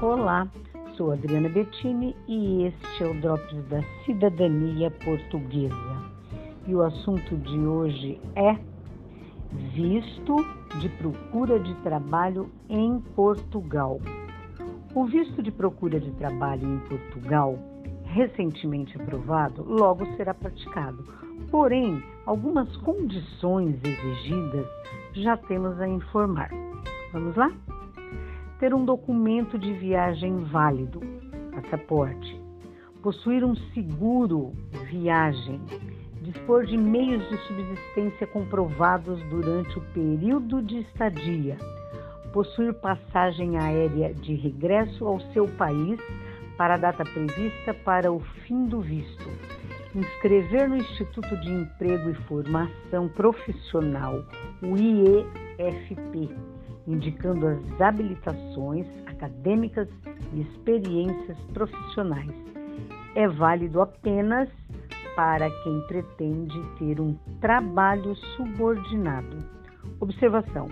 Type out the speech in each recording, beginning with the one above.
Olá, sou Adriana Bettini e este é o Drops da Cidadania Portuguesa. E o assunto de hoje é visto de procura de trabalho em Portugal. O visto de procura de trabalho em Portugal, recentemente aprovado, logo será praticado. Porém, algumas condições exigidas já temos a informar. Vamos lá? Ter um documento de viagem válido, passaporte, possuir um seguro viagem, dispor de meios de subsistência comprovados durante o período de estadia, possuir passagem aérea de regresso ao seu país para a data prevista para o fim do visto, inscrever no Instituto de Emprego e Formação Profissional, o IEFP, indicando as habilitações acadêmicas e experiências profissionais. É válido apenas para quem pretende ter um trabalho subordinado. Observação: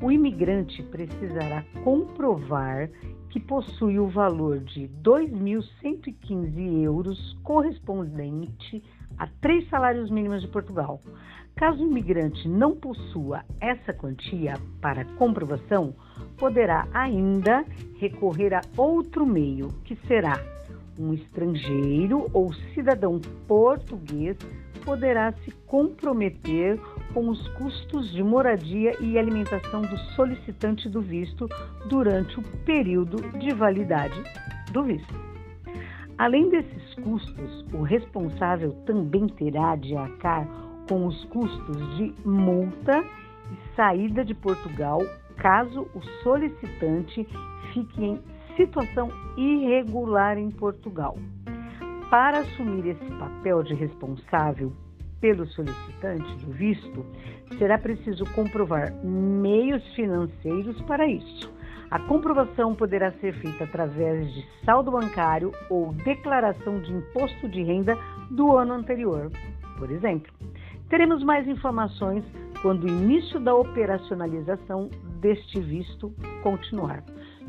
o imigrante precisará comprovar que possui o valor de 2.115 euros correspondente a três salários mínimos de Portugal, Caso o imigrante não possua essa quantia para comprovação, poderá ainda recorrer a outro meio, que será um estrangeiro ou cidadão português poderá se comprometer com os custos de moradia e alimentação do solicitante do visto durante o período de validade do visto. Além desses custos, o responsável também terá de arcar com os custos de multa e saída de Portugal caso o solicitante fique em situação irregular em Portugal. Para assumir esse papel de responsável pelo solicitante do visto, será preciso comprovar meios financeiros para isso. A comprovação poderá ser feita através de saldo bancário ou declaração de imposto de renda do ano anterior, por exemplo. Teremos mais informações quando o início da operacionalização deste visto continuar.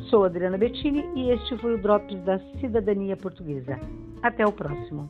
Sou Adriana Bettini e este foi o Drops da Cidadania Portuguesa. Até o próximo.